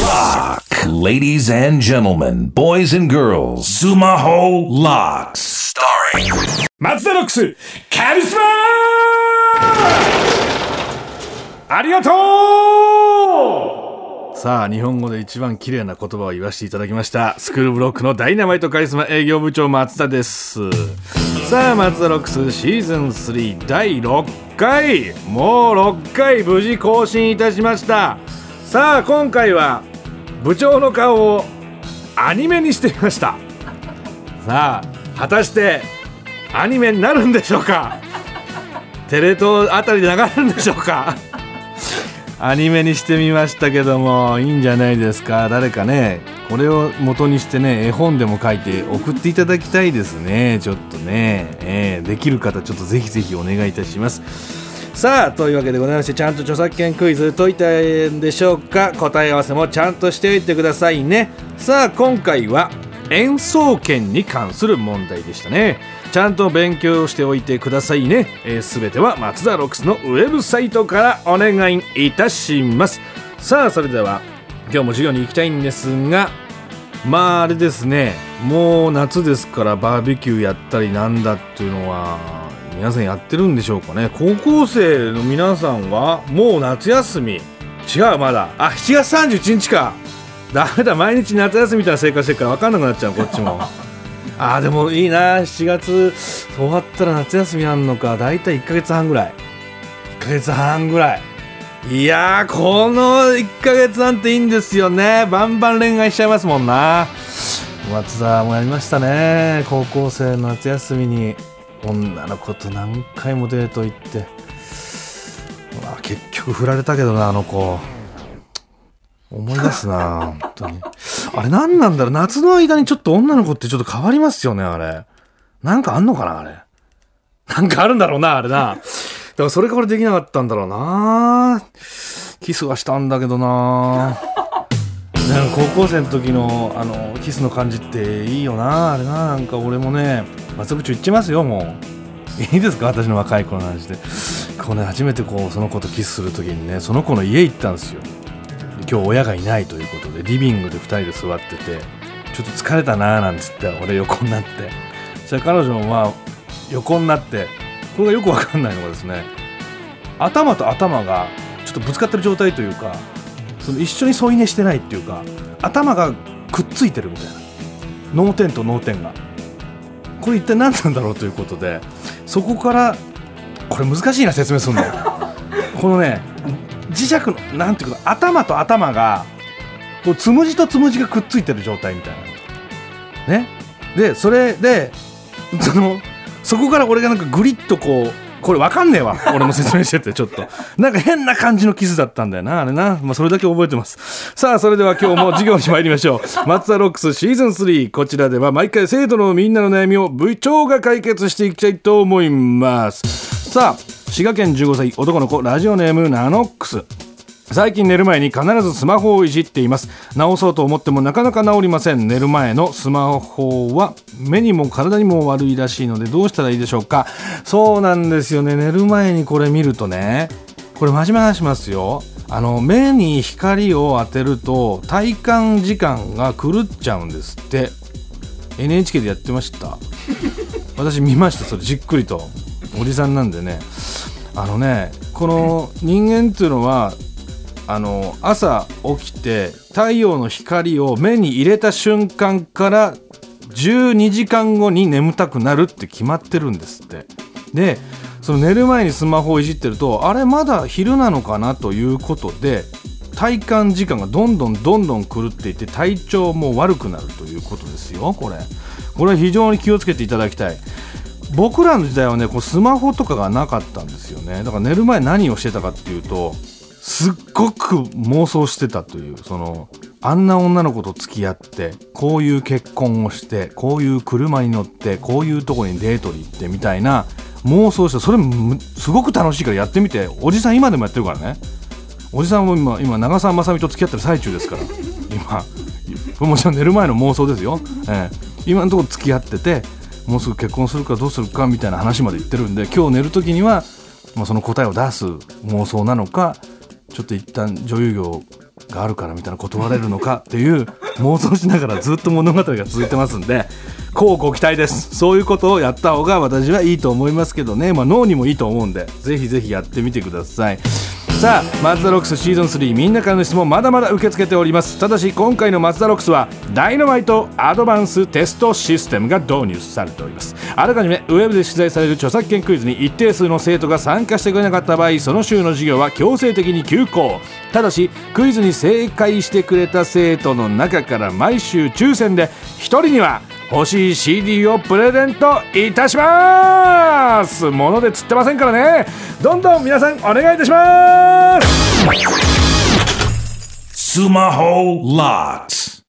Lock. Ladies and gentlemen, boys and girls, Sumaho Locks. Starring 松田ロックスカリスマありがとうさあ日本語で一番綺麗な言葉を言わせていただきましたスクールブロックのダイナマイトカリスマ営業部長松田ですさあ松田ロックスシーズン3第6回もう6回無事更新いたしました。さあ今回は部長の顔をアニメにしてみました。さあ果たしてアニメになるんでしょうか？テレ東あたりで流れるんでしょうか？アニメにしてみましたけどもいいんじゃないですか？誰かねこれを元にしてね絵本でも書いて送っていただきたいですね。ちょっとね、えーできる方ちょっとぜひぜひお願いいたします。さあというわけでございましてちゃんと著作権クイズ解いたんでしょうか？答え合わせもちゃんとしておいてくださいね。さあ今回は演奏権に関する問題でしたね。ちゃんと勉強しておいてくださいね、えー全ては松田ロックスのウェブサイトからお願いいたします。さあそれでは今日も授業に行きたいんですがまああれですねもう夏ですからバーベキューやったりなんだっていうのは皆さんやってるんでしょうかね。高校生の皆さんはもう夏休み。違うまだ。あ7月31日か。ダメだ毎日夏休みみたいな生活してるから分かんなくなっちゃうこっちも。あーでもいいな。7月終わったら夏休みあんのか。だいたい1ヶ月半ぐらい。1ヶ月半ぐらい。いやーこの1ヶ月なんていいんですよね。バンバン恋愛しちゃいますもんな。松田もやりましたね。高校生の夏休みに。女の子と何回もデート行って。うわ結局振られたけどなあの子。思い出すな本当に。あれ何なんだろう。夏の間にちょっと女の子ってちょっと変わりますよねあれ。なんかあんのかなあれ。なんかあるんだろうなあれな。からそれからできなかったんだろうな。キスはしたんだけどな。なんか高校生の時のあのキスの感じっていいよな。あれななんか俺もね松部長言っちゃいますよもう。いいですか？私の若い頃の話で。こうね初めてこうその子とキスする時にねその子の家行ったんですよ。今日親がいないということでリビングで2人で座っててちょっと疲れたなーなんつって俺横になって。そしたら彼女は横になってこれがよくわかんないのがですね頭と頭がちょっとぶつかってる状態というかその一緒に添い寝してないっていうか頭がくっついてるみたいな。脳天と脳天が。これ一体何なんだろうということでそこからこれ難しいな説明するの このね磁石のなんていうか頭と頭がこうつむじとつむじがくっついてる状態みたいな。ね。でそれでそのそこから俺がなんかグリッとこうこれわかんねえわ。俺も説明しててちょっと。なんか変な感じのキスだったんだよな。あれな、まあ、それだけ覚えてます。さあそれでは今日も授業に参りましょう。松田ロックスシーズン3こちらでは毎回生徒のみんなの悩みを部長が解決していきたいと思います。さあ滋賀県15歳男の子ラジオネームナノックス最近寝る前に必ずスマホをいじっています。直そうと思ってもなかなか治りません。寝る前のスマホは目にも体にも悪いらしいのでどうしたらいいでしょうか。そうなんですよね。寝る前にこれ見るとねこれ真面目な話しますよ。あの目に光を当てると体感時間が狂っちゃうんですって。NHK でやってました。私見ましたそれ。じっくりと。おじさんなんでね。あのねこの人間っていうのはあの朝起きて太陽の光を目に入れた瞬間から12時間後に眠たくなるって決まってるんですって。でその寝る前にスマホをいじってるとあれまだ昼なのかなということで体感時間がどんどんどんどん狂っていて体調も悪くなるということですよこれ。これは非常に気をつけていただきたい。僕らの時代はねこうスマホとかがなかったんですよね。だから寝る前何をしてたかっていうとすっごく妄想してたというそのあんな女の子と付き合ってこういう結婚をしてこういう車に乗ってこういうとこにデートに行ってみたいな妄想してそれすごく楽しいからやってみて。おじさん今でもやってるからね。おじさんも今今長澤まさみと付き合ってる最中ですから。今もちろん寝る前の妄想ですよ、ええ。今のところ付き合っててもうすぐ結婚するかどうするかみたいな話まで言ってるんで今日寝る時には、まあ、その答えを出す妄想なのかちょっと一旦女優業があるからみたいな断れるのかっていう妄想しながらずっと物語が続いてますんでこうご期待です。そういうことをやった方が私はいいと思いますけどね、まあ、脳にもいいと思うんでぜひぜひやってみてください。さあマツダロックスシーズン3みんなからの質問まだまだ受け付けております。ただし今回のマツダロックスはダイナマイトアドバンステストシステムが導入されております。あらかじめウェブで出題される著作権クイズに一定数の生徒が参加してくれなかった場合その週の授業は強制的に休校。ただしクイズに正解してくれた生徒の中から毎週抽選で1人には欲しい CD をプレゼントいたします。もので釣ってませんからね。どんどん皆さんお願いいたします。スマホラッツ